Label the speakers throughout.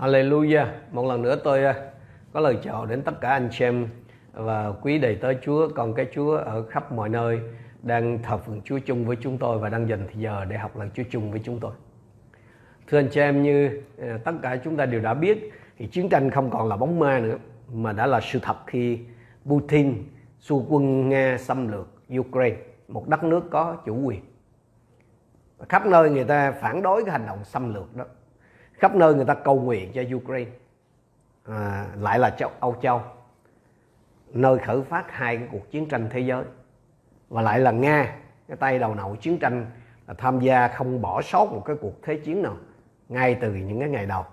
Speaker 1: Hallelujah. Một lần nữa tôi à, có lời chào đến tất cả anh chị em và quý đầy tớ Chúa, con cái Chúa ở khắp mọi nơi đang thờ phượng Chúa chung với chúng tôi và đang dành thời giờ để học lời Chúa chung với chúng tôi. Thưa anh chị em như à, tất cả chúng ta đều đã biết thì chiến tranh không còn là bóng ma nữa mà đã là sự thật khi Putin xu quân Nga xâm lược Ukraine, một đất nước có chủ quyền. Khắp nơi người ta phản đối cái hành động xâm lược đó khắp nơi người ta cầu nguyện cho Ukraine. À, lại là châu Âu Châu nơi khởi phát hai cái cuộc chiến tranh thế giới. Và lại là Nga cái tay đầu nậu chiến tranh là tham gia không bỏ sót một cái cuộc thế chiến nào ngay từ những cái ngày đầu.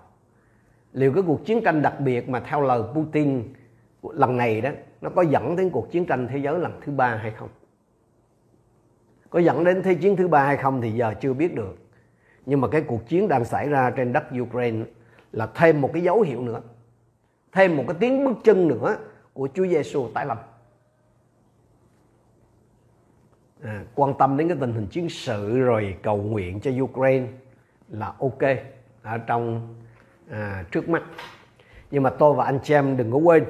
Speaker 1: Liệu cái cuộc chiến tranh đặc biệt mà theo lời Putin lần này đó nó có dẫn đến cuộc chiến tranh thế giới lần thứ ba hay không? Có dẫn đến thế chiến thứ ba hay không thì giờ chưa biết được nhưng mà cái cuộc chiến đang xảy ra trên đất Ukraine là thêm một cái dấu hiệu nữa thêm một cái tiếng bước chân nữa của Chúa Giêsu tái lâm à, quan tâm đến cái tình hình chiến sự rồi cầu nguyện cho Ukraine là ok ở trong à, trước mắt. Nhưng mà tôi và anh chị em đừng có quên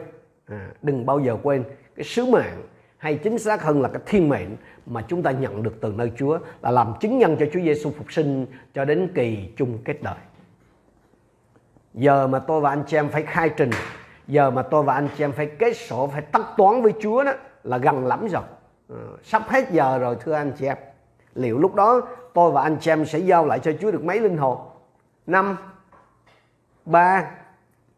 Speaker 1: à, đừng bao giờ quên cái sứ mạng hay chính xác hơn là cái thiên mệnh mà chúng ta nhận được từ nơi Chúa là làm chứng nhân cho Chúa Giêsu phục sinh cho đến kỳ chung kết đời. Giờ mà tôi và anh chị em phải khai trình, giờ mà tôi và anh chị em phải kết sổ, phải tất toán với Chúa đó là gần lắm rồi. Ờ, sắp hết giờ rồi thưa anh chị em. Liệu lúc đó tôi và anh chị em sẽ giao lại cho Chúa được mấy linh hồn? Năm, ba,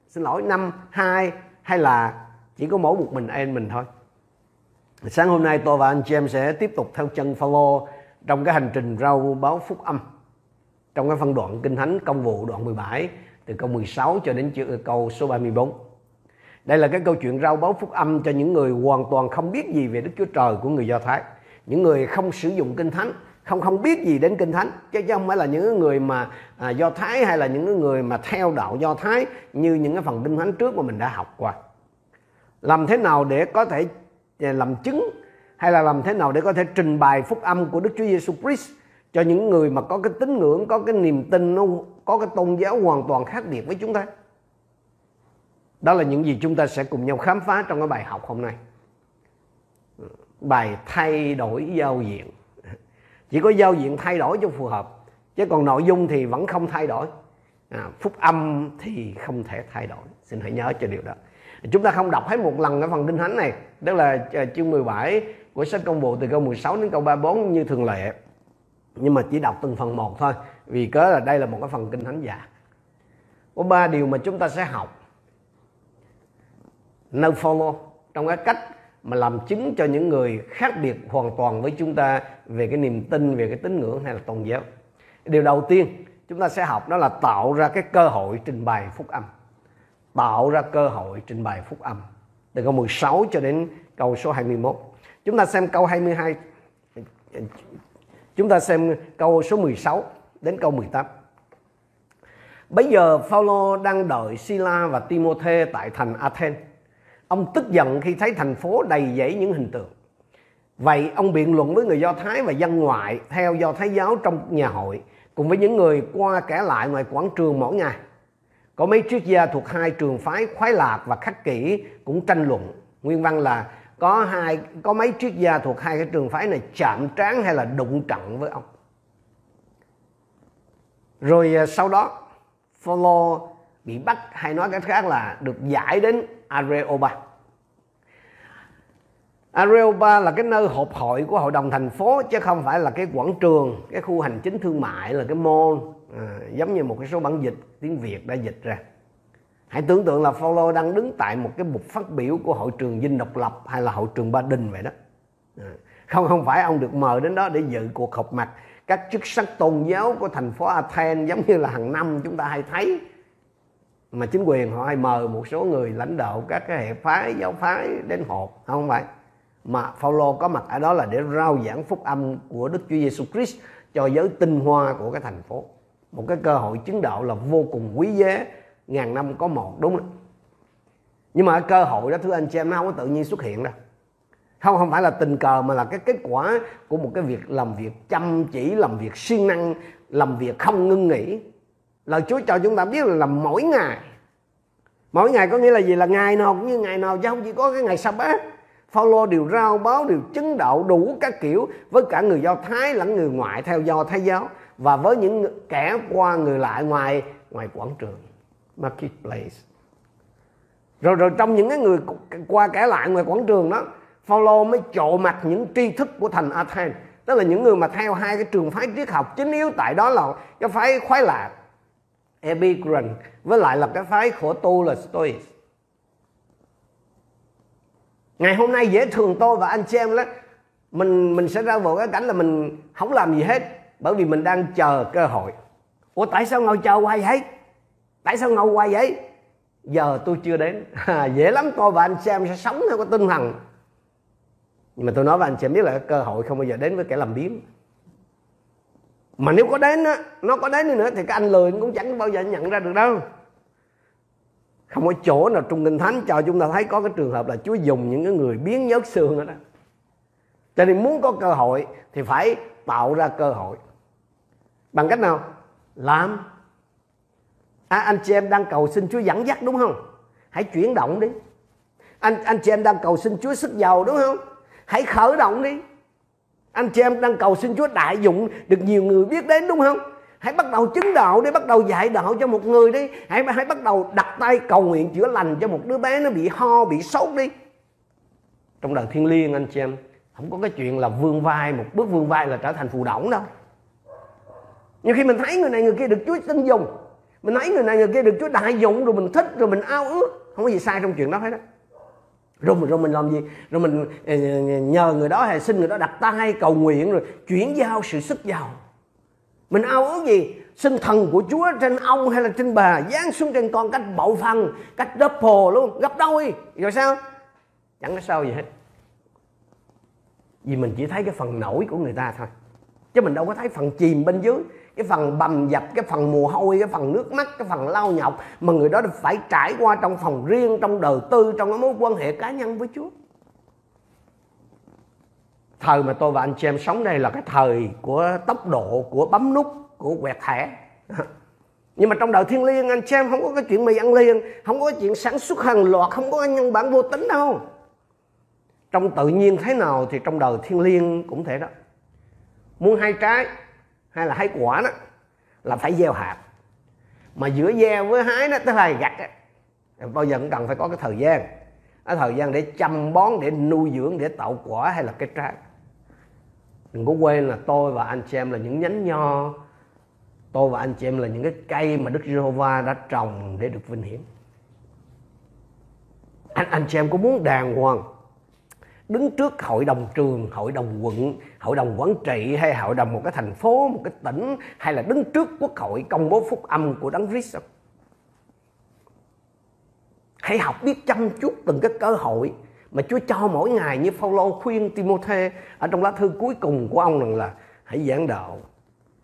Speaker 1: xin lỗi, năm, hai hay là chỉ có mỗi một mình em mình thôi? Sáng hôm nay tôi và anh chị em sẽ tiếp tục theo chân Phaolô trong cái hành trình rao báo phúc âm trong cái phân đoạn kinh thánh công vụ đoạn 17 từ câu 16 cho đến câu số 34. Đây là cái câu chuyện rao báo phúc âm cho những người hoàn toàn không biết gì về Đức Chúa Trời của người Do Thái. Những người không sử dụng kinh thánh, không không biết gì đến kinh thánh chứ không phải là những người mà à, Do Thái hay là những người mà theo đạo Do Thái như những cái phần kinh thánh trước mà mình đã học qua. Làm thế nào để có thể làm chứng hay là làm thế nào để có thể trình bày phúc âm của Đức Chúa Giêsu Christ cho những người mà có cái tín ngưỡng, có cái niềm tin, nó có cái tôn giáo hoàn toàn khác biệt với chúng ta. Đó là những gì chúng ta sẽ cùng nhau khám phá trong cái bài học hôm nay. Bài thay đổi giao diện. Chỉ có giao diện thay đổi cho phù hợp. Chứ còn nội dung thì vẫn không thay đổi. À, phúc âm thì không thể thay đổi. Xin hãy nhớ cho điều đó chúng ta không đọc hết một lần cái phần kinh thánh này tức là à, chương 17 của sách công vụ từ câu 16 đến câu 34 như thường lệ. Nhưng mà chỉ đọc từng phần một thôi, vì cớ là đây là một cái phần kinh thánh giả. Có ba điều mà chúng ta sẽ học. No follow trong cái cách mà làm chứng cho những người khác biệt hoàn toàn với chúng ta về cái niềm tin, về cái tín ngưỡng hay là tôn giáo. Điều đầu tiên chúng ta sẽ học đó là tạo ra cái cơ hội trình bày phúc âm. Tạo ra cơ hội trình bày phúc âm từ câu 16 cho đến câu số 21 chúng ta xem câu 22 chúng ta xem câu số 16 đến câu 18 Bây giờ Phaolô đang đợi Sila và Timôthê tại thành Athens. Ông tức giận khi thấy thành phố đầy dẫy những hình tượng. Vậy ông biện luận với người Do Thái và dân ngoại theo Do Thái giáo trong nhà hội, cùng với những người qua kẻ lại ngoài quảng trường mỗi ngày. Có mấy triết gia thuộc hai trường phái khoái lạc và khắc kỷ cũng tranh luận. Nguyên văn là có hai có mấy triết gia thuộc hai cái trường phái này chạm trán hay là đụng trận với ông. Rồi à, sau đó pholo bị bắt hay nói cách khác là được giải đến Areopa. Areopa là cái nơi họp hội của hội đồng thành phố chứ không phải là cái quảng trường, cái khu hành chính thương mại là cái mall à, giống như một cái số bản dịch tiếng Việt đã dịch ra. Hãy tưởng tượng là Phaolô đang đứng tại một cái bục phát biểu của hội trường dinh độc lập hay là hội trường Ba Đình vậy đó. À, không không phải ông được mời đến đó để dự cuộc họp mặt. Các chức sắc tôn giáo của thành phố Athens giống như là hàng năm chúng ta hay thấy. Mà chính quyền họ hay mời một số người lãnh đạo các cái hệ phái giáo phái đến họp không phải. Mà Phaolô có mặt ở đó là để rao giảng phúc âm của Đức Chúa Giêsu Christ cho giới tinh hoa của cái thành phố một cái cơ hội chứng đạo là vô cùng quý giá. Ngàn năm có một, đúng không? Nhưng mà cái cơ hội đó, thưa anh chị em, nó không có tự nhiên xuất hiện đâu. Không không phải là tình cờ, mà là cái kết quả của một cái việc làm việc chăm chỉ, làm việc siêng năng, làm việc không ngưng nghỉ. Lời Chúa cho chúng ta biết là làm mỗi ngày. Mỗi ngày có nghĩa là gì? Là ngày nào cũng như ngày nào, chứ không chỉ có cái ngày sa bát. Phaolô đều rao báo, đều chứng đạo đủ các kiểu, với cả người Do Thái lẫn người ngoại theo do Thái giáo và với những kẻ qua người lại ngoài ngoài quảng trường. Marketplace rồi rồi trong những cái người qua kẻ lại ngoài quảng trường đó, Phaolô mới trộ mặt những tri thức của thành Athens. Tức là những người mà theo hai cái trường phái triết học chính yếu tại đó là cái phái khoái lạc, Epicurean, với lại là cái phái khổ tu là stoic. Ngày hôm nay dễ thường tôi và anh chị em đó mình mình sẽ ra vào cái cảnh là mình không làm gì hết bởi vì mình đang chờ cơ hội. Ủa tại sao ngồi chờ hoài vậy? Tại sao ngồi hoài vậy? Giờ tôi chưa đến. Dễ lắm tôi và anh xem sẽ sống theo cái tinh thần. Nhưng mà tôi nói với anh chị biết là cơ hội không bao giờ đến với kẻ làm biếng. Mà nếu có đến á nó có đến đi nữa thì cái anh lười cũng chẳng bao giờ nhận ra được đâu. Không có chỗ nào trong kinh thánh cho chúng ta thấy có cái trường hợp là Chúa dùng những cái người biến nhớt xương đó, đó. Cho nên muốn có cơ hội thì phải tạo ra cơ hội. Bằng cách nào? Làm. À, anh chị em đang cầu xin Chúa dẫn dắt đúng không? Hãy chuyển động đi. Anh anh chị em đang cầu xin Chúa sức giàu đúng không? Hãy khởi động đi. Anh chị em đang cầu xin Chúa đại dụng được nhiều người biết đến đúng không? hãy bắt đầu chứng đạo đi bắt đầu dạy đạo cho một người đi hãy hãy bắt đầu đặt tay cầu nguyện chữa lành cho một đứa bé nó bị ho bị sốt đi trong đời thiên liêng anh chị em không có cái chuyện là vươn vai một bước vươn vai là trở thành phù đổng đâu nhưng khi mình thấy người này người kia được Chúa tin dùng. Mình thấy người này người kia được Chúa đại dụng rồi mình thích rồi mình ao ước. Không có gì sai trong chuyện đó hết đó rồi rồi mình làm gì? Rồi mình ờ, ờ, ờ, nhờ người đó hay xin người đó đặt tay, cầu nguyện rồi chuyển giao sự sức giàu. Mình ao ước gì? Xin thần của Chúa trên ông hay là trên bà, giáng xuống trên con cách bậu phần cách double luôn, gấp đôi. Rồi sao? Chẳng có sao gì hết. Vì mình chỉ thấy cái phần nổi của người ta thôi. Chứ mình đâu có thấy phần chìm bên dưới cái phần bầm dập, cái phần mồ hôi, cái phần nước mắt, cái phần lao nhọc mà người đó phải trải qua trong phòng riêng, trong đời tư, trong cái mối quan hệ cá nhân với Chúa. Thời mà tôi và anh chị em sống đây là cái thời của tốc độ, của bấm nút, của quẹt thẻ. Nhưng mà trong đời thiên liêng, anh chị em không có cái chuyện mì ăn liền, không có cái chuyện sản xuất hàng loạt, không có cái nhân bản vô tính đâu. Trong tự nhiên thế nào thì trong đời thiên liêng cũng thế đó. Muốn hai trái hay là hái quả đó, là phải gieo hạt. Mà giữa gieo với hái đó, tức là gặt bao giờ cũng cần phải có cái thời gian. Cái thời gian để chăm bón, để nuôi dưỡng, để tạo quả hay là cái trái. Đừng có quên là tôi và anh chị em là những nhánh nho. Tôi và anh chị em là những cái cây mà Đức Giê-hô-va đã trồng để được vinh hiển. Anh anh chị em có muốn đàng hoàng đứng trước hội đồng trường, hội đồng quận, hội đồng quản trị hay hội đồng một cái thành phố, một cái tỉnh hay là đứng trước quốc hội công bố phúc âm của Đấng Christ không? Hãy học biết chăm chút từng cái cơ hội mà Chúa cho mỗi ngày như Phaolô khuyên Timôthê ở trong lá thư cuối cùng của ông rằng là hãy giảng đạo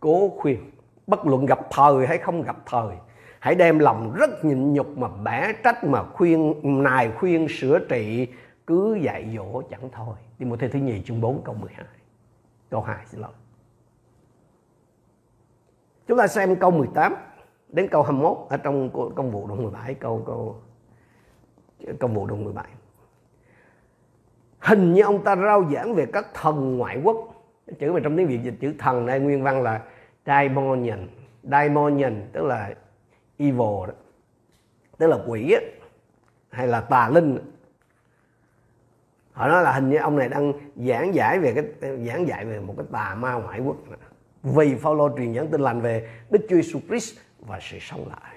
Speaker 1: cố khuyên bất luận gặp thời hay không gặp thời hãy đem lòng rất nhịn nhục mà bẻ trách mà khuyên nài khuyên sửa trị cứ dạy dỗ chẳng thôi. Đi một thế thứ nhì chương 4 câu 12 câu 2 xin lỗi. Chúng ta xem câu 18 đến câu 21 ở trong công vụ đoạn 17 câu câu công vụ đoạn 17 hình như ông ta rao giảng về các thần ngoại quốc. Chữ mà trong tiếng việt dịch chữ thần này nguyên văn là daimonian. Daimonian tức là evil đó. Tức là quỷ á, hay là tà linh họ nói là hình như ông này đang giảng giải về cái giảng dạy về một cái tà ma ngoại quốc vì Phaolô truyền dẫn tin lành về Đức Chúa Jesus Christ và sự sống lại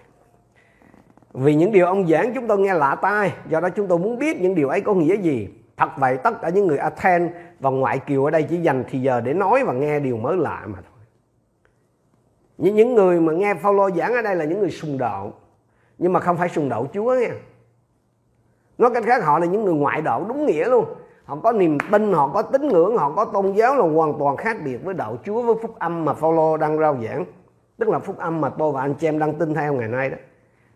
Speaker 1: vì những điều ông giảng chúng tôi nghe lạ tai do đó chúng tôi muốn biết những điều ấy có nghĩa gì Thật vậy tất cả những người Athens và ngoại kiều ở đây chỉ dành thì giờ để nói và nghe điều mới lạ mà thôi. Những, những người mà nghe Phaolô giảng ở đây là những người sùng đạo nhưng mà không phải sùng đạo Chúa nha. Nói cách khác họ là những người ngoại đạo đúng nghĩa luôn. Họ có niềm tin, họ có tín ngưỡng, họ có tôn giáo là hoàn toàn khác biệt với đạo Chúa với phúc âm mà Phaolô đang rao giảng. Tức là phúc âm mà tôi và anh chị em đang tin theo ngày nay đó.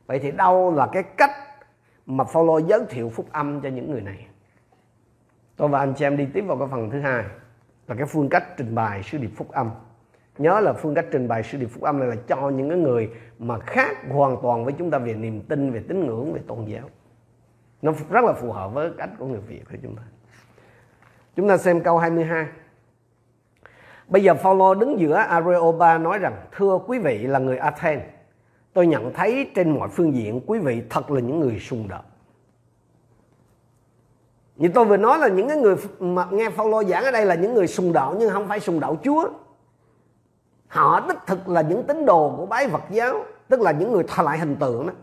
Speaker 1: Vậy thì đâu là cái cách mà Phaolô giới thiệu phúc âm cho những người này? tôi và anh chị em đi tiếp vào cái phần thứ hai là cái phương cách trình bày sứ điệp phúc âm nhớ là phương cách trình bày sứ điệp phúc âm này là cho những cái người mà khác hoàn toàn với chúng ta về niềm tin về tín ngưỡng về tôn giáo nó rất là phù hợp với cách của người Việt của chúng ta. Chúng ta xem câu 22 bây giờ Phaolô đứng giữa Areopa nói rằng, thưa quý vị là người Athens, tôi nhận thấy trên mọi phương diện quý vị thật là những người sùng đạo như tôi vừa nói là những cái người mà nghe Phaolô giảng ở đây là những người sùng đạo nhưng không phải sùng đạo Chúa. Họ đích thực là những tín đồ của bái Phật giáo, tức là những người thờ lại hình tượng đó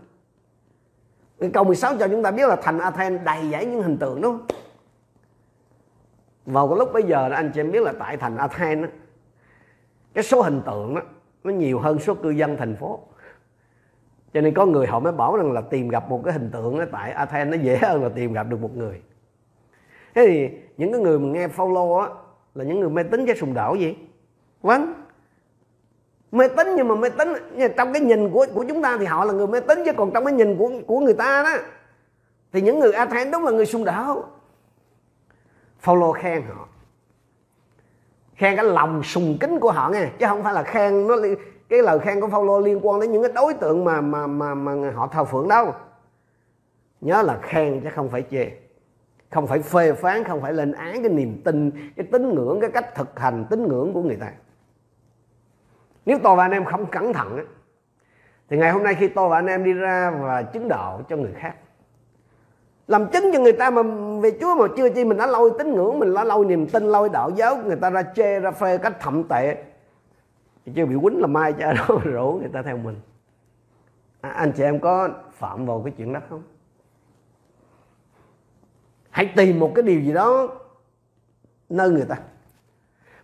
Speaker 1: câu 16 cho chúng ta biết là thành Athens đầy dẫy những hình tượng đó vào cái lúc bây giờ đó anh chị em biết là tại thành Athens đó, cái số hình tượng đó nó nhiều hơn số cư dân thành phố. Cho nên có người họ mới bảo rằng là tìm gặp một cái hình tượng ở tại Athens nó dễ hơn là tìm gặp được một người. Thế thì những cái người mà nghe follow á là những người mê tín cái sùng đạo gì? Vâng mê tín nhưng mà mê tín trong cái nhìn của của chúng ta thì họ là người mê tín chứ còn trong cái nhìn của của người ta đó, thì những người Athens đúng là người sùng đạo Phaolô khen họ. Khen cái lòng sùng kính của họ nghe, chứ không phải là khen nó cái lời khen của Phaolô liên quan đến những cái đối tượng mà mà mà mà họ thờ phượng đâu. Nhớ là khen chứ không phải chê. Không phải phê phán, không phải lên án cái niềm tin, cái tín ngưỡng, cái cách thực hành tín ngưỡng của người ta nếu tôi và anh em không cẩn thận ấy, thì ngày hôm nay khi tôi và anh em đi ra và chứng đạo cho người khác làm chứng cho người ta mà về Chúa mà chưa chi mình đã lôi tín ngưỡng mình đã lôi niềm tin lôi đạo giáo người ta ra chê ra phê cách thậm tệ thì chưa bị quýnh là mai cha đó rủ người ta theo mình. À, anh chị em có phạm vào cái chuyện đó không? Hãy tìm một cái điều gì đó nơi người ta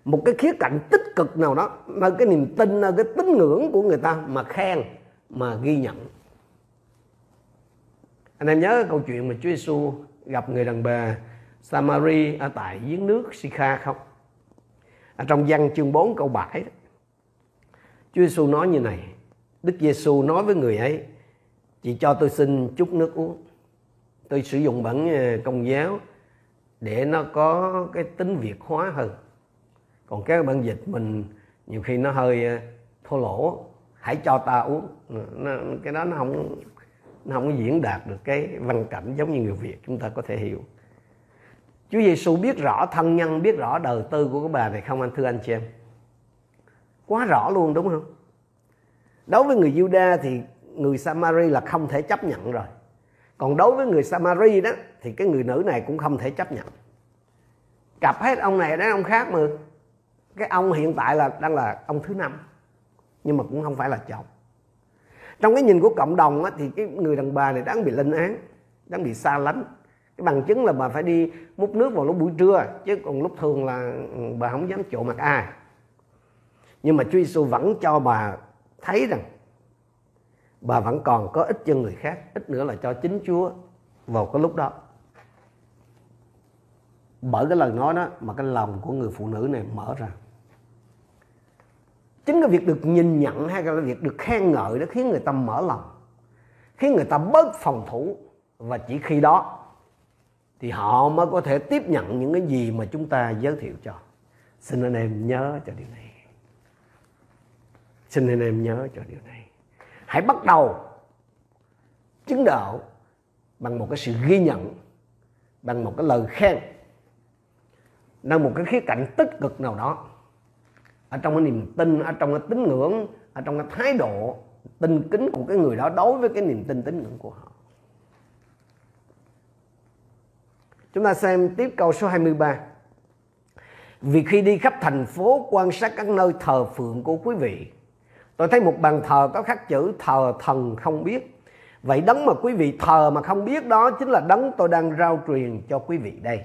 Speaker 1: một cái khía cạnh tích cực nào đó nơi cái niềm tin nơi cái tín ngưỡng của người ta mà khen, mà ghi nhận anh em nhớ câu chuyện mà Chúa Giêsu gặp người đàn bà Samari ở tại giếng nước Sikha không? Ở trong văn chương 4 câu 7 đó. Chúa Giêsu nói như này. Đức Giêsu nói với người ấy: "Chị cho tôi xin chút nước uống." Tôi sử dụng bản à, công giáo để nó có cái tính việt hóa hơn. Còn cái bản dịch mình nhiều khi nó hơi ờ, thô lỗ, hãy cho ta uống. Ờ, nó, cái đó nó không nó không có diễn đạt được cái văn cảnh giống như người Việt chúng ta có thể hiểu. Chúa Giêsu biết rõ thân nhân, biết rõ đời tư của cái bà này không anh thưa anh chị em? Quá rõ luôn đúng không? Đối với người Juda thì người Samari là không thể chấp nhận rồi. Còn đối với người Samari đó thì cái người nữ này cũng không thể chấp nhận. Cặp hết ông này đến ông khác mà. Cái ông hiện tại là đang là ông thứ năm. Nhưng mà cũng không phải là chồng. Trong cái nhìn của cộng đồng á, thì cái người đàn bà này đáng bị lên án đáng bị xa lánh. Cái bằng chứng là bà phải đi múc nước vào lúc buổi trưa chứ còn lúc thường là ừ, bà không dám trộn mặt ai. Nhưng mà Chúa Giêsu vẫn cho bà thấy rằng bà vẫn còn có ích cho người khác ít nữa là cho chính Chúa vào cái lúc đó. Bởi cái lời nói đó mà cái lòng của người phụ nữ này mở ra chính cái việc được nhìn nhận hay là việc được khen ngợi đó khiến người ta mở lòng, khiến người ta bớt phòng thủ. Và chỉ khi đó thì họ mới có thể tiếp nhận những cái gì mà chúng ta giới thiệu cho. Xin anh em nhớ cho điều này. Xin anh em nhớ cho điều này. Hãy bắt đầu chứng đạo bằng một cái sự ghi nhận, bằng một cái lời khen, bằng một cái khía cạnh tích cực nào đó ở trong cái niềm tin, ở trong cái tín ngưỡng, ở trong cái thái độ tin kính của cái người đó đối với cái niềm tin, tín ngưỡng của họ. Chúng ta xem tiếp câu số 23 vì khi đi khắp thành phố quan sát các nơi thờ phượng của quý vị, tôi thấy một bàn thờ có khắc chữ thờ thần không biết vậy đấng mà quý vị thờ mà không biết đó chính là đấng tôi đang rao truyền cho quý vị đây.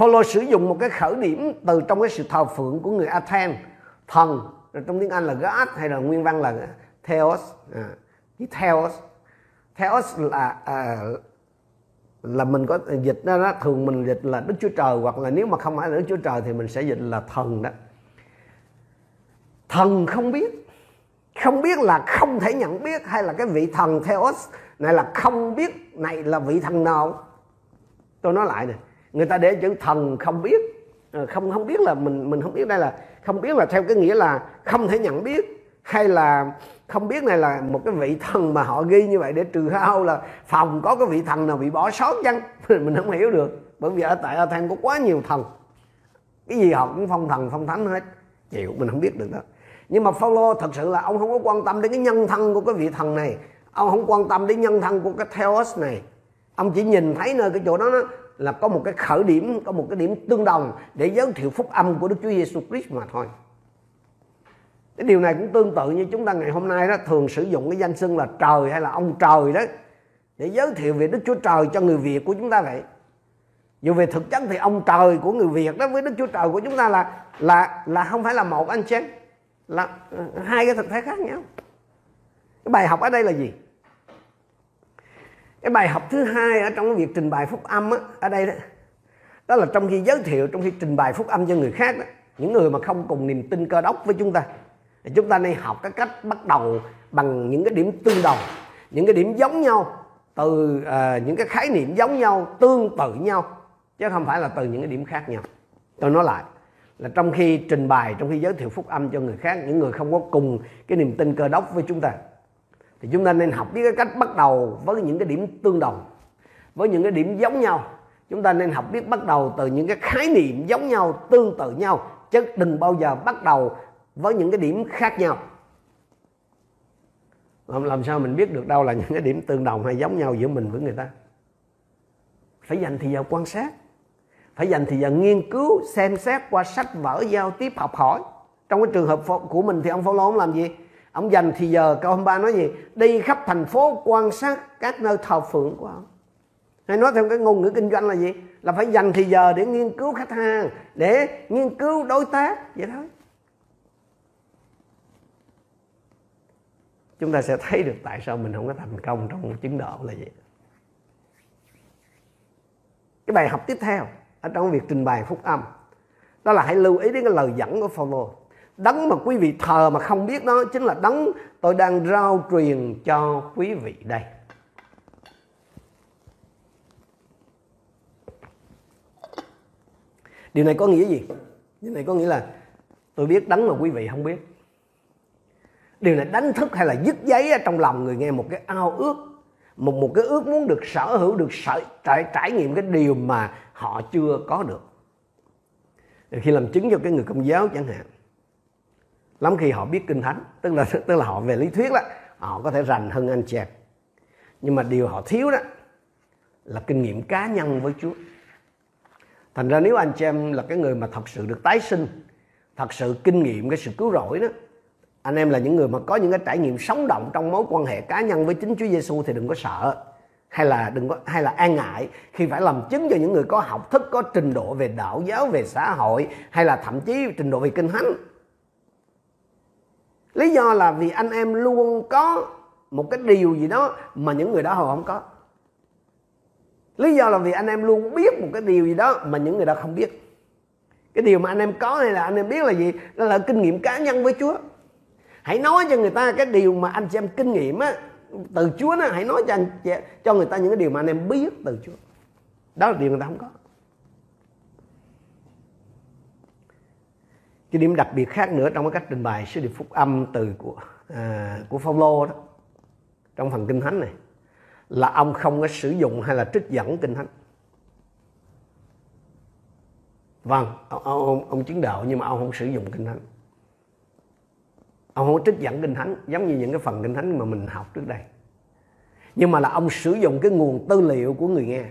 Speaker 1: Phaolô sử dụng một cái khởi điểm từ trong cái sự thờ phượng của người Athens. Thần trong tiếng Anh là God hay là nguyên văn là Theos? À, cái Theos. Theos là à, là mình có dịch đó, đó thường mình dịch là Đức Chúa Trời hoặc là nếu mà không phải là Đức Chúa Trời thì mình sẽ dịch là thần đó. Thần không biết. Không biết là không thể nhận biết hay là cái vị thần Theos này là không biết này là vị thần nào. Tôi nói lại này người ta để chữ thần không biết. Ờ, không không biết là mình mình không biết đây là không biết là theo cái nghĩa là không thể nhận biết hay là không biết này là một cái vị thần mà họ ghi như vậy để trừ hao là phòng có cái vị thần nào bị bỏ sót chăng? Mình không hiểu được. Bởi vì ở tại ở có quá nhiều thần. Cái gì họ cũng phong thần phong thánh hết. Chịu mình không biết được đó. Nhưng mà Phaolô thật sự là ông không có quan tâm đến cái nhân thân của cái vị thần này. Ông không quan tâm đến nhân thân của cái Theos này. Ông chỉ nhìn thấy nơi cái chỗ đó, đó là có một cái khởi điểm, có một cái điểm tương đồng để giới thiệu phúc âm của Đức Chúa Giêsu Christ mà thôi. Cái điều này cũng tương tự như chúng ta ngày hôm nay đó, thường sử dụng cái danh xưng là trời hay là ông trời đó, để giới thiệu về Đức Chúa Trời cho người Việt của chúng ta vậy. Dù về thực chất thì ông trời của người Việt đó với Đức Chúa Trời của chúng ta là là là không phải là một anh chị, là ờ, hai cái thực thể khác nhau. Cái bài học ở đây là gì? Cái bài học thứ hai ở trong việc trình bày phúc âm á, ở đây đó đó là trong khi giới thiệu trong khi trình bày phúc âm cho người khác đó, những người mà không cùng niềm tin cơ đốc với chúng ta thì chúng ta nên học cái cách bắt đầu bằng những cái điểm tương đồng những cái điểm giống nhau từ uh, những cái khái niệm giống nhau tương tự nhau chứ không phải là từ những cái điểm khác nhau. Tôi nói lại là trong khi trình bày trong khi giới thiệu phúc âm cho người khác những người không có cùng cái niềm tin cơ đốc với chúng ta thì chúng ta nên học biết cái cách bắt đầu với những cái điểm tương đồng với những cái điểm giống nhau. Chúng ta nên học biết bắt đầu từ những cái khái niệm giống nhau tương tự nhau chứ đừng bao giờ bắt đầu với những cái điểm khác nhau. Làm, làm sao mình biết được đâu là những cái điểm tương đồng hay giống nhau giữa mình với người ta? Phải dành thời giờ quan sát. Phải dành thời giờ nghiên cứu xem xét qua sách vở giao tiếp học hỏi. Trong cái trường hợp của mình thì ông Phaolô ông làm gì? Ông dành thì giờ, câu hôm ba nói gì? Đi khắp thành phố quan sát các nơi thờ phượng của ông. Hay nói theo cái ngôn ngữ kinh doanh là gì? Là phải dành thì giờ để nghiên cứu khách hàng, để nghiên cứu đối tác, vậy thôi chúng ta sẽ thấy được tại sao mình không có thành công trong chứng độ là gì cái bài học tiếp theo ở trong việc trình bày phúc âm, đó là hãy lưu ý đến cái lời dẫn của Phaolô đấng mà quý vị thờ mà không biết đó chính là đấng tôi đang rao truyền cho quý vị đây. Điều này có nghĩa gì? Điều này có nghĩa là tôi biết đấng mà quý vị không biết. Điều này đánh thức hay là dứt giấy trong lòng người nghe một cái ao ước một một cái ước muốn được sở hữu được sở, trải, trải nghiệm cái điều mà họ chưa có được. Khi làm chứng cho cái người công giáo chẳng hạn lắm khi họ biết kinh thánh, tức là tức là họ về lý thuyết đó, họ có thể rành hơn anh chị em. Nhưng mà điều họ thiếu đó là kinh nghiệm cá nhân với Chúa. Thành ra nếu anh chị em là cái người mà thật sự được tái sinh, thật sự kinh nghiệm cái sự cứu rỗi đó, anh em là những người mà có những cái trải nghiệm sống động trong mối quan hệ cá nhân với chính Chúa Giêsu thì đừng có sợ, hay là đừng có, hay là an ngại khi phải làm chứng cho những người có học thức, có trình độ về đạo giáo, về xã hội, hay là thậm chí trình độ về kinh thánh lý do là vì anh em luôn có một cái điều gì đó mà những người đó họ không có. Lý do là vì anh em luôn biết một cái điều gì đó mà những người đó không biết. Cái điều mà anh em có hay là anh em biết là gì? Đó là kinh nghiệm cá nhân với chúa. Hãy nói cho người ta cái điều mà anh chị em kinh nghiệm á, từ chúa đó, hãy nói cho anh cho người ta những cái điều mà anh em biết từ chúa. Đó là điều người ta không có. Cái điểm đặc biệt khác nữa trong cái cách trình bày sứ điệp phúc âm từ của à, của Phaolô đó trong phần kinh thánh này là ông không có sử dụng hay là trích dẫn kinh thánh. Vâng ông, ông, ông chứng đạo nhưng mà ông không sử dụng kinh thánh. Ông không có trích dẫn kinh thánh giống như những cái phần kinh thánh mà mình học trước đây. Nhưng mà là ông sử dụng cái nguồn tư liệu của người nghe.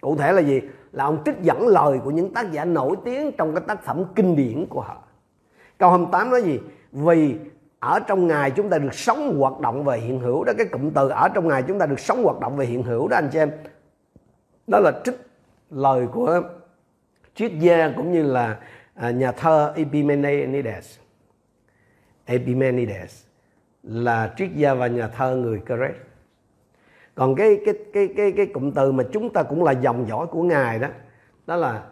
Speaker 1: Cụ thể là gì? Là ông trích dẫn lời của những tác giả nổi tiếng trong cái tác phẩm kinh điển của họ câu 28 nói gì? Vì ở trong ngài chúng ta được sống hoạt động về hiện hữu đó, cái cụm từ ở trong ngài chúng ta được sống hoạt động về hiện hữu đó, anh chị em. Đó là trích lời của triết gia cũng như là à, nhà thơ Epimenides. Epimenides là triết gia và nhà thơ người Crete. Còn cái cái cái cái cái cụm từ mà chúng ta cũng là dòng dõi của ngài đó đó là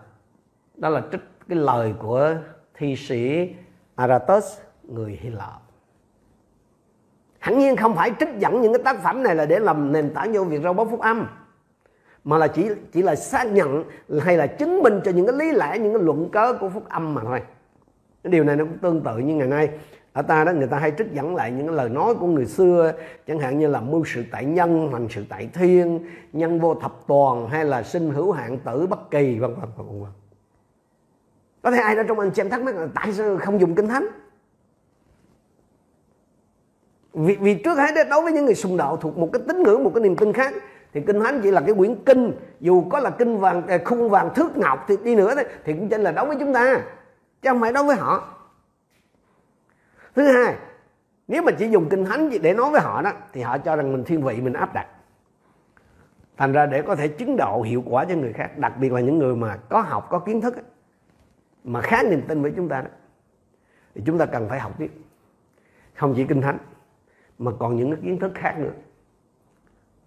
Speaker 1: đó là trích cái lời của thi sĩ Aratus, người Hy Lạp. Hẳn nhiên không phải trích dẫn những cái tác phẩm này là để làm nền tảng cho việc rao báo phúc âm, mà là chỉ chỉ là xác nhận hay là chứng minh cho những cái lý lẽ, những cái luận cớ của phúc âm mà thôi. Cái điều này nó cũng tương tự như ngày nay. Ở ta đó, người ta hay trích dẫn lại những cái lời nói của người xưa, chẳng hạn như là mưu sự tại nhân hành sự tại thiên, nhân vô thập toàn, hay là sinh hữu hạn tử bất kỳ vân vân vân vân có thể ai đó trong anh chị em thắc mắc là tại sao không dùng kinh thánh? Vì, vì trước hết đối với những người sùng đạo thuộc một cái tín ngưỡng một cái niềm tin khác thì kinh thánh chỉ là cái quyển kinh. Dù có là kinh vàng à, khung vàng thước ngọc thì đi nữa thì cũng chính là đối với chúng ta chứ không phải đối với họ. Thứ hai nếu mà chỉ dùng kinh thánh để nói với họ đó thì họ cho rằng mình thiên vị mình áp đặt. Thành ra để có thể chứng độ hiệu quả cho người khác đặc biệt là những người mà có học có kiến thức mà khá niềm tin với chúng ta đó, thì chúng ta cần phải học tiếp. Không chỉ kinh thánh, mà còn những cái kiến thức khác nữa.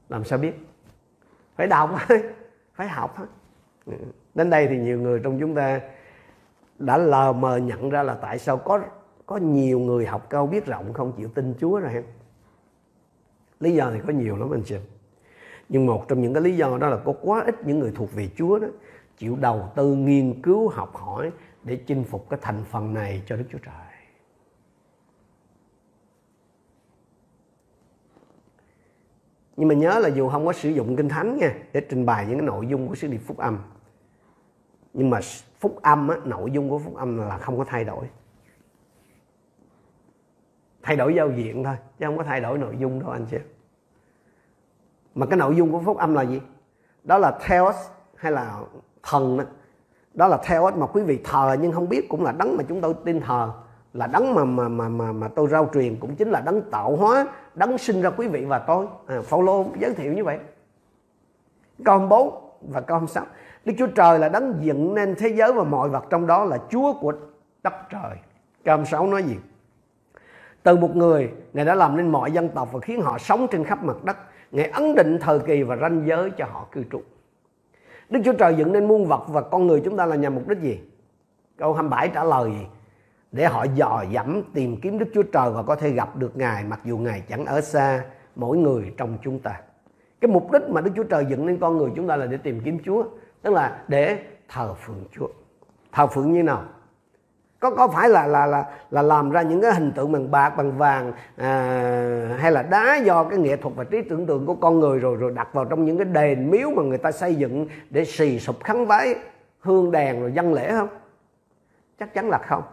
Speaker 1: Làm sao biết? Phải đọc thôi, phải học thôi. Đến đây thì nhiều người trong chúng ta đã lờ mờ nhận ra là tại sao có có nhiều người học cao biết rộng không chịu tin Chúa rồi em lý do thì có nhiều lắm anh chị nhưng một trong những cái lý do đó là có quá ít những người thuộc về Chúa đó chịu đầu tư nghiên cứu học hỏi để chinh phục cái thành phần này cho Đức Chúa Trời. Nhưng mà nhớ là dù không có sử dụng kinh thánh nha để trình bày những cái nội dung của sứ điệp phúc âm. Nhưng mà phúc âm á, nội dung của phúc âm là không có thay đổi. Thay đổi giao diện thôi chứ không có thay đổi nội dung đâu anh chị. Mà cái nội dung của phúc âm là gì? Đó là theos hay là thần đó, đó là theo mà quý vị thờ nhưng không biết cũng là đấng mà chúng tôi tin thờ. Là đấng mà mà mà mà mà tôi rao truyền cũng chính là đấng tạo hóa đấng sinh ra quý vị và tôi. À, Phaolô giới thiệu như vậy. Câu 4 và câu 6 Đức Chúa Trời là đấng dựng nên thế giới và mọi vật trong đó là Chúa của đất trời. Câu 6 nói gì? Từ một người Ngài đã làm nên mọi dân tộc và khiến họ sống trên khắp mặt đất. Ngài ấn định thời kỳ và ranh giới cho họ cư trú. Đức Chúa Trời dựng nên muôn vật và con người chúng ta là nhằm mục đích gì? Câu 27 trả lời gì? Để họ dò dẫm tìm kiếm Đức Chúa Trời và có thể gặp được Ngài, mặc dù Ngài chẳng ở xa mỗi người trong chúng ta. Cái mục đích mà Đức Chúa Trời dựng nên con người chúng ta là để tìm kiếm Chúa. Tức là để thờ phượng Chúa. Thờ phượng như nào? Có có phải là là là là làm ra những cái hình tượng bằng bạc bằng vàng à, hay là đá do cái nghệ thuật và trí tưởng tượng của con người rồi rồi đặt vào trong những cái đền miếu mà người ta xây dựng để xì sụp khấn vái hương đèn rồi dân lễ không? Chắc chắn là không.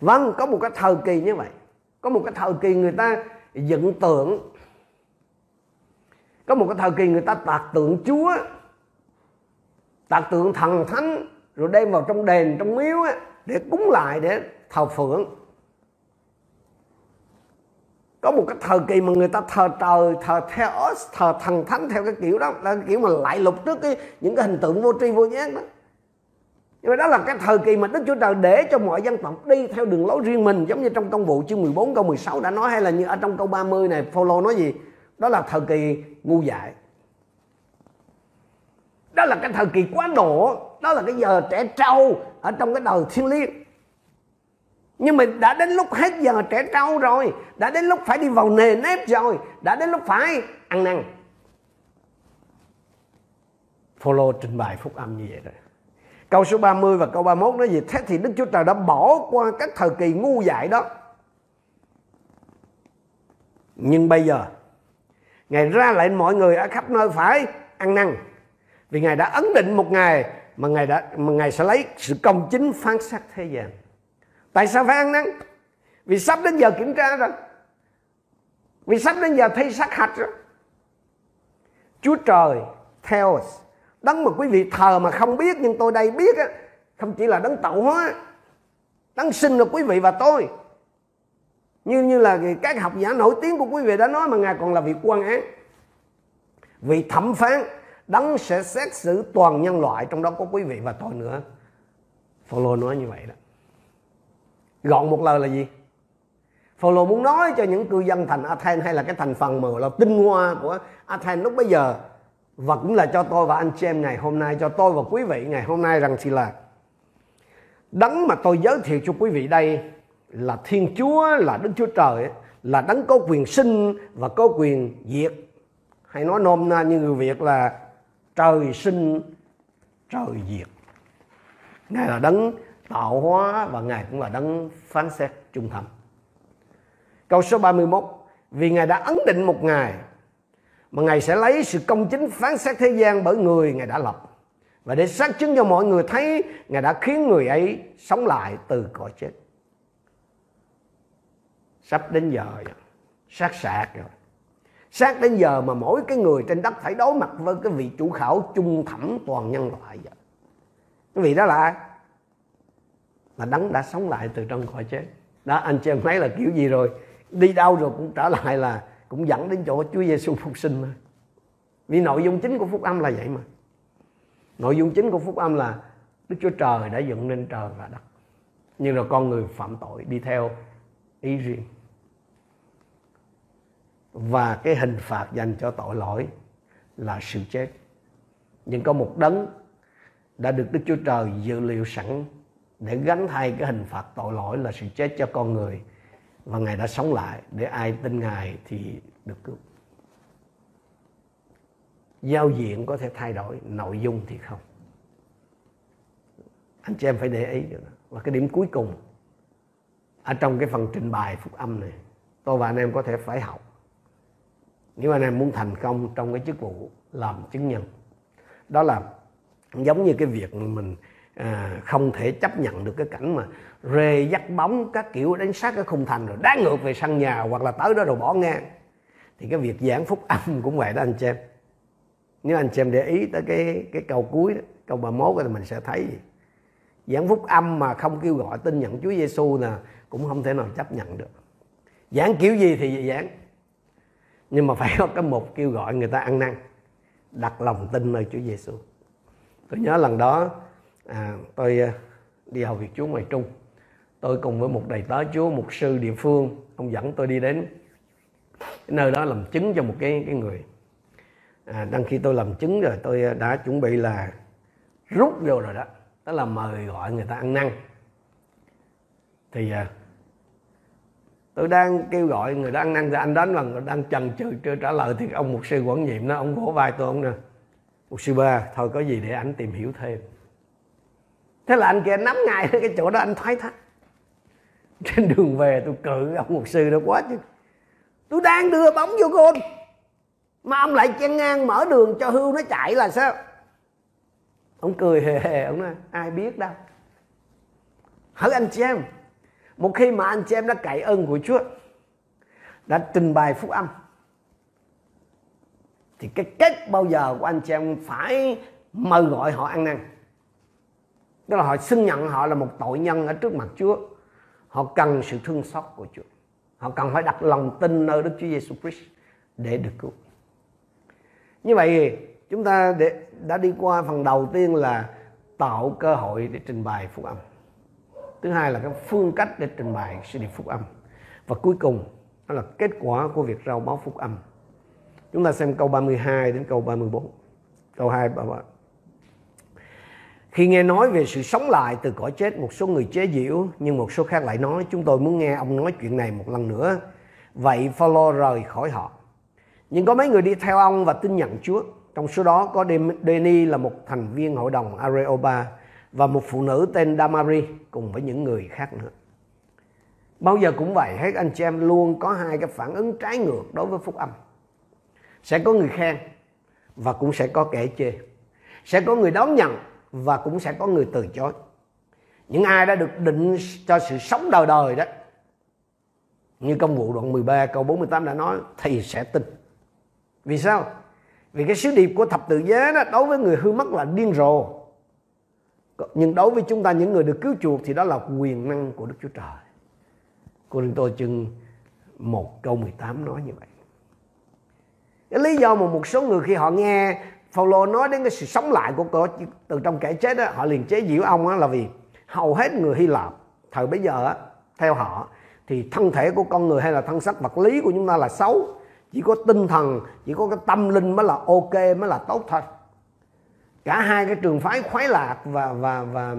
Speaker 1: Vâng có một cái thời kỳ như vậy. Có một cái thời kỳ người ta dựng tượng. Có một cái thời kỳ người ta tạc tượng chúa tạc tượng thần thánh rồi đem vào trong đền trong miếu á để cúng lại, để thờ phượng. Có một cái thời kỳ mà người ta thờ trời, thờ theo thờ thần thánh theo cái kiểu đó, là cái kiểu mà lại lục trước cái những cái hình tượng vô tri vô giác đó. Nhưng mà đó là cái thời kỳ mà Đức Chúa Trời để cho mọi dân tộc đi theo đường lối riêng mình, giống như trong công vụ chương 14 câu 16 đã nói, hay là như ở trong câu 30 này, Phaolô nói gì? Đó là thời kỳ ngu dại. Đó là cái thời kỳ quá độ đó là cái giờ trẻ trâu ở trong cái đời thiên liêng. Nhưng mà đã đến lúc hết giờ trẻ trâu rồi, đã đến lúc phải đi vào nề nếp rồi, đã đến lúc phải ăn năn. Follow trình bày phúc âm như vậy rồi câu số 30 và câu 31 nói gì? Thế thì Đức Chúa Trời đã bỏ qua các thời kỳ ngu dại đó. Nhưng bây giờ, Ngài ra lệnh mọi người ở khắp nơi phải ăn năn. Vì Ngài đã ấn định một ngày mà Ngài đã mà Ngài sẽ lấy sự công chính phán xét thế gian. Tại sao phải ăn năn? Vì sắp đến giờ kiểm tra rồi. Vì sắp đến giờ thi sát hạch rồi. Chúa Trời theo đấng mà quý vị thờ mà không biết nhưng tôi đây biết á, không chỉ là đấng tạo hóa, đấng sinh được quý vị và tôi. Như như là các học giả nổi tiếng của quý vị đã nói mà Ngài còn là vị quan án. Vị thẩm phán đấng sẽ xét xử toàn nhân loại, trong đó có quý vị và tôi nữa. Phaolô nói như vậy đó. Gọn một lời là gì? Phaolô muốn nói cho những cư dân thành Athens hay là cái thành phần mà là tinh hoa của Athens lúc bây giờ. Và cũng là cho tôi và anh chị em ngày hôm nay, cho tôi và quý vị ngày hôm nay rằng thì là đấng mà tôi giới thiệu cho quý vị đây là Thiên Chúa, là Đức Chúa Trời, là đấng có quyền sinh và có quyền diệt. Hay nói nôm na như người Việt là trời sinh, trời diệt. Ngài là đấng tạo hóa và ngài cũng là đấng phán xét trung thành. Câu số 31 vì ngài đã ấn định một ngày mà ngài sẽ lấy sự công chính phán xét thế gian bởi người ngài đã lập. Và để xác chứng cho mọi người thấy ngài đã khiến người ấy sống lại từ cõi chết. Sắp đến giờ rồi sát sạc rồi sát đến giờ mà mỗi cái người trên đất phải đối mặt với cái vị chủ khảo trung thẩm toàn nhân loại vậy. Cái vị đó là ai? Là đấng đã sống lại từ trong cõi chết. Đó, anh chị em thấy là kiểu gì rồi? Đi đâu rồi cũng trở lại là cũng dẫn đến chỗ Chúa Giêsu phục sinh mà. Vì nội dung chính của phúc âm là vậy mà. Nội dung chính của phúc âm là Đức Chúa Trời đã dựng nên trời và đất. Nhưng rồi con người phạm tội đi theo ý riêng và cái hình phạt dành cho tội lỗi là sự chết nhưng có một đấng đã được Đức Chúa Trời dự liệu sẵn để gánh thay cái hình phạt tội lỗi là sự chết cho con người và Ngài đã sống lại để ai tin Ngài thì được cứu. Giao diện có thể thay đổi, nội dung thì không. Anh chị em phải để ý Và cái điểm cuối cùng ở trong cái phần trình bày phúc âm này tôi và anh em có thể phải học nếu anh em muốn thành công trong cái chức vụ làm chứng nhân đó là giống như cái việc mình à, không thể chấp nhận được cái cảnh mà rê dắt bóng các kiểu đánh sát cái khung thành rồi đá ngược về sân nhà hoặc là tới đó rồi bỏ ngang. Thì cái việc giảng phúc âm cũng vậy đó anh chị em nếu anh chị em để ý tới cái cái câu cuối đó, câu 31 thì mình sẽ thấy gì? Giảng phúc âm mà không kêu gọi tin nhận Chúa Giêsu là cũng không thể nào chấp nhận được. Giảng kiểu gì thì giảng nhưng mà phải có cái một kêu gọi người ta ăn năn đặt lòng tin nơi Chúa Giêsu. Tôi nhớ lần đó à, tôi à, đi hầu việc Chúa ngoài Trung. Tôi cùng với một đầy tớ Chúa một sư địa phương ông dẫn tôi đi đến cái nơi đó làm chứng cho một cái cái người. À, đăng khi tôi làm chứng rồi tôi à, đã chuẩn bị là rút vô rồi đó. Đó là mời gọi người ta ăn năn. Thì à, tôi đang kêu gọi người đó ăn năn thì anh đánh là người đang chần chừ chưa trả lời thì ông một sư quản nhiệm nó ông vỗ vai tôi, ông nè một sư ba, thôi có gì để anh tìm hiểu thêm. Thế là anh kia nắm ngay cái chỗ đó, anh thoái thác. Trên đường về tôi cự ông một sư đó quá chứ. Tôi đang đưa bóng vô gôn, mà ông lại chen ngang mở đường cho hưu nó chạy là sao? Ông cười hề hề, ông nói, ai biết đâu. Hỡi anh chị em một khi mà anh chị em đã cậy ơn của Chúa đã trình bày phúc âm thì cái kết bao giờ của anh chị em phải mời gọi họ ăn năn. Tức là họ xưng nhận họ là một tội nhân ở trước mặt Chúa. Họ cần sự thương xót của Chúa. Họ cần phải đặt lòng tin nơi Đức Chúa Giêsu Christ để được cứu. Như vậy chúng ta để, đã đi qua phần đầu tiên là tạo cơ hội để trình bày phúc âm thứ hai là cái phương cách để trình bày sự điệp phúc âm. Và cuối cùng, đó là kết quả của việc rao báo phúc âm. Chúng ta xem câu 32 đến câu 34 câu 2 bà bà khi nghe nói về sự sống lại từ cõi chết, một số người chế giễu, nhưng một số khác lại nói, chúng tôi muốn nghe ông nói chuyện này một lần nữa. Vậy Phaolô rời khỏi họ. Nhưng có mấy người đi theo ông và tin nhận Chúa. Trong số đó có Deni là một thành viên hội đồng Areopa và một phụ nữ tên Damari cùng với những người khác nữa. Bao giờ cũng vậy, hết anh chị em luôn có hai cái phản ứng trái ngược đối với phúc âm. Sẽ có người khen và cũng sẽ có kẻ chê. Sẽ có người đón nhận và cũng sẽ có người từ chối. Những ai đã được định cho sự sống đời đời đó như công vụ đoạn 13 câu 48 đã nói thì sẽ tin. Vì sao? Vì cái sứ điệp của thập tự giá đó đối với người hư mất là điên rồ nhưng đối với chúng ta những người được cứu chuộc thì đó là quyền năng của Đức Chúa Trời. Cô Linh Tô chương 1 câu 18 nói như vậy. Cái lý do mà một số người khi họ nghe Phaolô nói đến cái sự sống lại của cô từ trong kẻ chết đó, họ liền chế giễu ông đó là vì hầu hết người Hy Lạp thời bấy giờ đó, theo họ thì thân thể của con người hay là thân xác vật lý của chúng ta là xấu chỉ có tinh thần chỉ có cái tâm linh mới là ok mới là tốt thôi cả hai cái trường phái khoái lạc và và và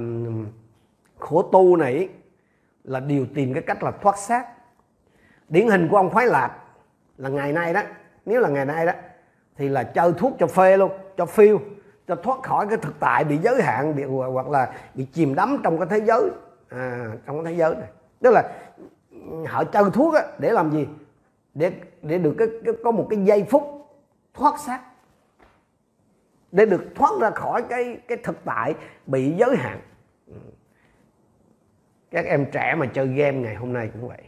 Speaker 1: khổ tu này là đều tìm cái cách là thoát xác. Điển hình của ông khoái lạc là ngày nay đó nếu là ngày nay đó thì là chơi thuốc cho phê luôn cho phiêu cho thoát khỏi cái thực tại bị giới hạn bị hoặc là bị chìm đắm trong cái thế giới à, trong cái thế giới này. Tức là họ chơi thuốc á, để làm gì? Để để được cái, cái có một cái giây phút thoát xác để được thoát ra khỏi cái cái thực tại bị giới hạn. Ừ. Các em trẻ mà chơi game ngày hôm nay cũng vậy.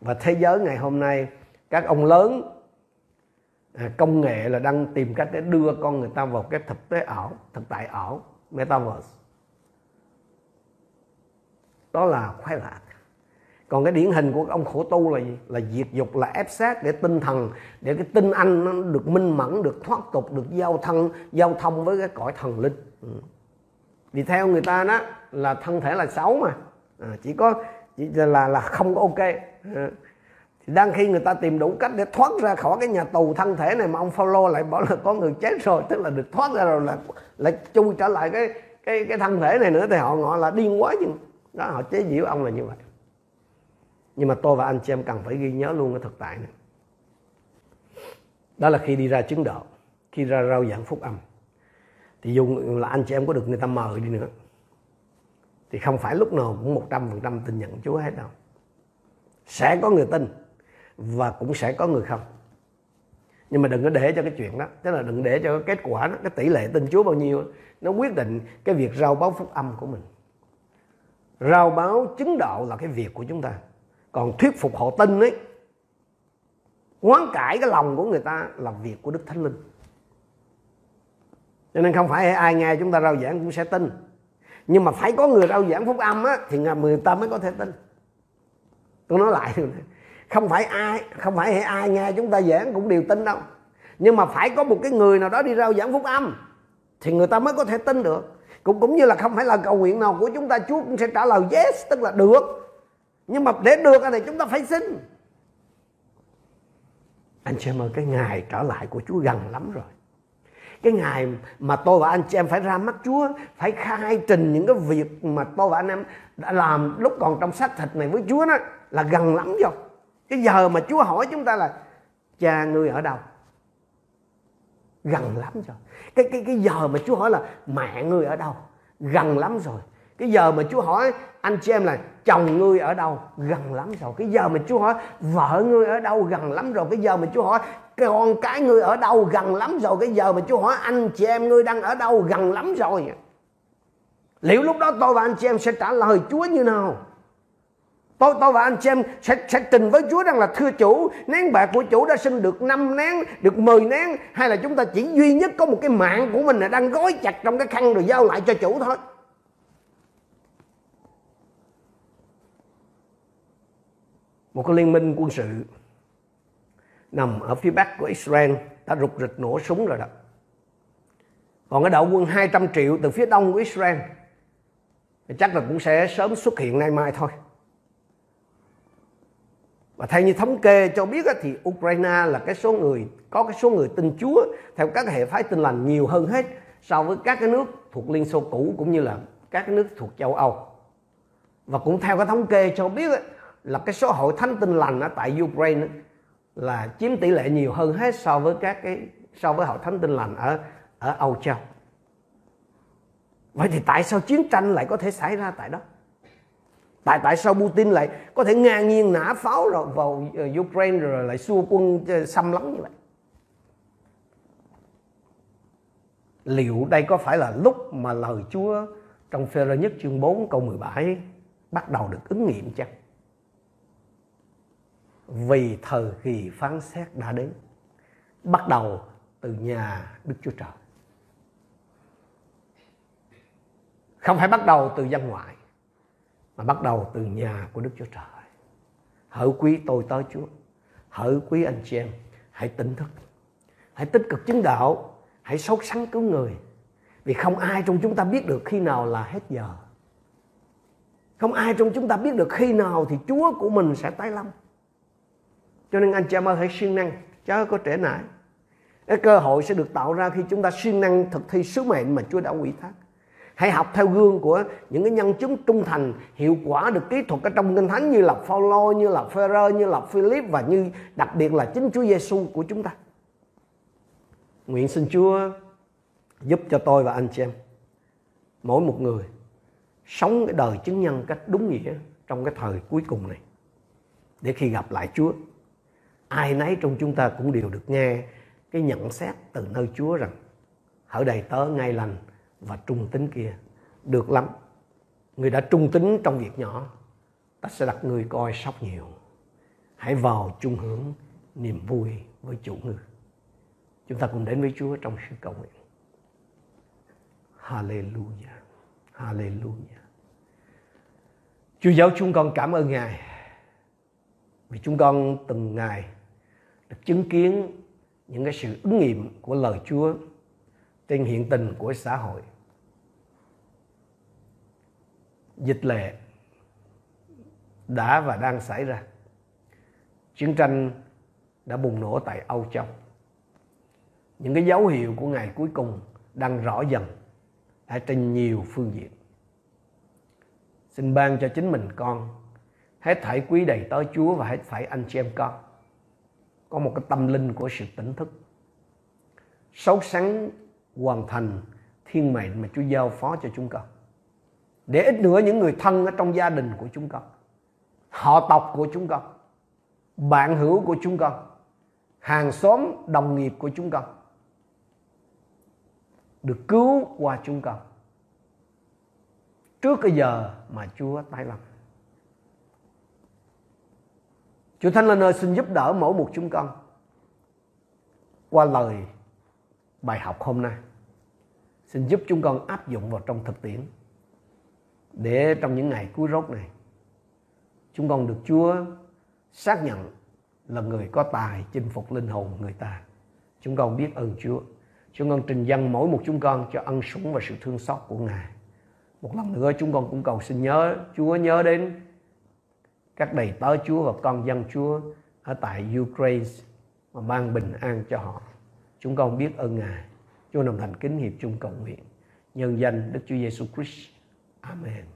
Speaker 1: Và thế giới ngày hôm nay các ông lớn à, công nghệ là đang tìm cách để đưa con người ta vào cái thực tế ảo thực tại ảo metaverse. Đó là khoái lạc còn cái điển hình của ông khổ tu là gì? Là diệt dục là ép sát để tinh thần để cái tinh anh nó được minh mẫn được thoát tục được giao thân giao thông với cái cõi thần linh. Ừ. vì theo người ta đó là thân thể là xấu mà. À, chỉ có chỉ là là không có ok. À. thì đang khi người ta tìm đủ cách để thoát ra khỏi cái nhà tù thân thể này mà ông Phaolô lại bảo là có người chết rồi tức là được thoát ra rồi là lại chui trở lại cái cái cái thân thể này nữa thì họ gọi là điên quá chứ đó họ chế giễu ông là như vậy nhưng mà tôi và anh chị em cần phải ghi nhớ luôn cái thực tại này. Đó là khi đi ra chứng đạo khi ra rao giảng phúc âm. Thì dù là anh chị em có được người ta mời đi nữa, thì không phải lúc nào cũng một trăm phần trăm tin nhận Chúa hết đâu. Sẽ có người tin và cũng sẽ có người không. Nhưng mà đừng có để cho cái chuyện đó, tức là đừng để cho cái kết quả đó, cái tỷ lệ tin Chúa bao nhiêu, nó quyết định cái việc rao báo phúc âm của mình. Rao báo chứng đạo là cái việc của chúng ta còn thuyết phục họ tin ấy hoán cải cái lòng của người ta là việc của đức thánh linh. Cho nên không phải ai nghe chúng ta rao giảng cũng sẽ tin. Nhưng mà phải có người rao giảng phúc âm á, thì người ta mới có thể tin. Tôi nói lại không phải ai, không phải ai nghe chúng ta giảng cũng đều tin đâu. Nhưng mà phải có một cái người nào đó đi rao giảng phúc âm, thì người ta mới có thể tin được. Cũng cũng như là không phải là cầu nguyện nào của chúng ta, Chúa cũng sẽ trả lời yes, tức là được nhưng mà để được thì chúng ta phải xin. Anh chị em ơi, cái ngày trở lại của Chúa gần lắm rồi. Cái ngày mà tôi và anh chị em phải ra mắt Chúa, phải khai trình những cái việc mà tôi và anh em đã làm lúc còn trong xác thịt này với Chúa đó, là gần lắm rồi. Cái giờ mà Chúa hỏi chúng ta là, cha, ngươi ở đâu? Gần lắm rồi. Cái cái cái giờ mà Chúa hỏi là, mẹ ngươi ở đâu? Gần lắm rồi cái giờ mà Chúa hỏi anh chị em là chồng ngươi ở đâu? Gần lắm rồi. Cái giờ mà Chúa hỏi vợ ngươi ở đâu? Gần lắm rồi. Cái giờ mà Chúa hỏi con cái ngươi ở đâu? Gần lắm rồi. Cái giờ mà Chúa hỏi anh chị em ngươi đang ở đâu? Gần lắm rồi. Liệu lúc đó tôi và anh chị em sẽ trả lời Chúa như nào? Tôi tôi và anh chị em sẽ sẽ trình với Chúa rằng là, thưa chủ, nén bạc của chủ đã sinh được 5 nén, được 10 nén, hay là chúng ta chỉ duy nhất có một cái mạng của mình là đang gói chặt trong cái khăn rồi giao lại cho chủ thôi? Một cái liên minh quân sự nằm ở phía bắc của Israel đã rục rịch nổ súng rồi đó. Còn cái đạo quân 200 triệu từ phía đông của Israel thì chắc là cũng sẽ sớm xuất hiện nay mai thôi. Và theo như thống kê cho biết thì Ukraine là cái số người, có cái số người tin Chúa theo các hệ phái tin lành nhiều hơn hết so với các cái nước thuộc Liên Xô cũ cũng như là các cái nước thuộc châu Âu. Và cũng theo cái thống kê cho biết là cái số hội thánh tin lành ở tại Ukraine là chiếm tỷ lệ nhiều hơn hết so với các cái, so với hội thánh tin lành ở ở Âu Châu. Vậy thì tại sao chiến tranh lại có thể xảy ra tại đó? Tại tại sao Putin lại có thể ngang nhiên nã pháo rồi vào ờ, Ukraine rồi lại xua quân ờ, xâm lấn như vậy? Liệu đây có phải là lúc mà lời Chúa trong Phê-rơ nhất chương 4 câu 17 bắt đầu được ứng nghiệm chăng? Vì thời kỳ phán xét đã đến, bắt đầu từ nhà Đức Chúa Trời. Không phải bắt đầu từ dân ngoại, mà bắt đầu từ nhà của Đức Chúa Trời. Hỡi quý tôi tới Chúa, hỡi quý anh chị em, hãy tỉnh thức, hãy tích cực chứng đạo, hãy sốt sắng cứu người. Vì không ai trong chúng ta biết được khi nào là hết giờ. Không ai trong chúng ta biết được khi nào thì Chúa của mình sẽ tái lâm cho nên anh chị em ơi, hãy siêng năng, chớ có trễ nải. Cái cơ hội sẽ được tạo ra khi chúng ta siêng năng thực thi sứ mệnh mà Chúa đã ủy thác. Hãy học theo gương của những cái nhân chứng trung thành, hiệu quả được kỹ thuật ở trong kinh thánh như là Phaolô, như là Phêrô, như là Philip và như đặc biệt là chính Chúa Giêsu của chúng ta. Nguyện xin Chúa giúp cho tôi và anh chị em, mỗi một người, sống cái đời chứng nhân cách đúng nghĩa trong cái thời cuối cùng này, để khi gặp lại Chúa ai nấy trong chúng ta cũng đều được nghe cái nhận xét từ nơi Chúa rằng hỡi đầy tớ ngay lành và trung tính kia. Được lắm. Người đã trung tính trong việc nhỏ, ta sẽ đặt người coi sóc nhiều. Hãy vào chung hưởng niềm vui với chủ ngư. Chúng ta cùng đến với Chúa trong sự cầu nguyện. Hallelujah. Hallelujah. Chúa giáo chúng con cảm ơn Ngài vì chúng con từng ngày được chứng kiến những cái sự ứng nghiệm của lời Chúa trên hiện tình của xã hội. Dịch lệ đã và đang xảy ra. Chiến tranh đã bùng nổ tại Âu Châu. Những cái dấu hiệu của ngày cuối cùng đang rõ dần ở trên nhiều phương diện. Xin ban cho chính mình con hết thảy quý đầy tới Chúa và hết thảy anh chị em con có một cái tâm linh của sự tỉnh thức. Sâu sáng hoàn thành thiên mệnh mà Chúa giao phó cho chúng con. Để ít nữa những người thân ở trong gia đình của chúng con, họ tộc của chúng con, bạn hữu của chúng con, hàng xóm đồng nghiệp của chúng con được cứu qua chúng con trước cái giờ mà Chúa tái lâm Chúa Thánh Linh ơi, xin giúp đỡ mỗi một chúng con qua lời bài học hôm nay. Xin giúp chúng con áp dụng vào trong thực tiễn để trong những ngày cuối rốt này, chúng con được Chúa xác nhận là người có tài, chinh phục linh hồn người ta. Chúng con biết ơn Chúa. Chúng con trình dân mỗi một chúng con cho ân sủng và sự thương xót của Ngài. Một lần nữa, chúng con cũng cầu xin nhớ, Chúa nhớ đến các đầy tớ Chúa và con dân Chúa ở tại Ukraine mà mang bình an cho họ. Chúng con biết ơn Ngài. Chúa đồng thành kính hiệp chung cầu nguyện. Nhân danh Đức Chúa Giêsu Christ. Amen.